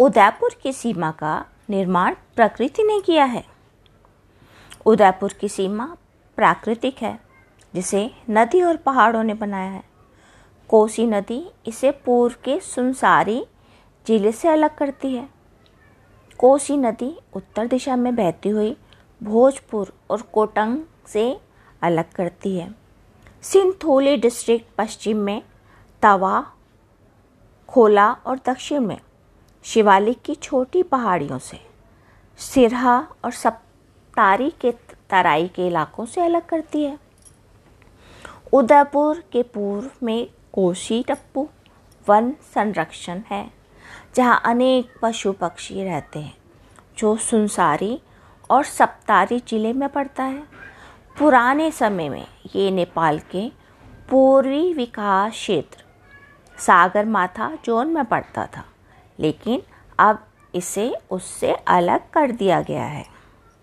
उदयपुर की सीमा का निर्माण प्रकृति ने किया है। उदयपुर की सीमा प्राकृतिक है, जिसे नदी और पहाड़ों ने बनाया है। कोसी नदी इसे पूर्व के सुनसारी ज़िले से अलग करती है। कोसी नदी उत्तर दिशा में बहती हुई भोजपुर और कोटंग से अलग करती है। सिंथोली डिस्ट्रिक्ट पश्चिम में तवा, खोला और दक्षिण में शिवालिक की छोटी पहाड़ियों से, सिरहा और सप्तारी के तराई के इलाकों से अलग करती है। उदयपुर के पूर्व में कोशी टप्पू वन संरक्षण है, जहाँ अनेक पशु पक्षी रहते हैं, जो सुनसारी और सप्तारी ज़िले में पड़ता है। पुराने समय में ये नेपाल के पूर्वी विकास क्षेत्र सागर माथा जोन में पड़ता था। लेकिन अब इसे उससे अलग कर दिया गया है।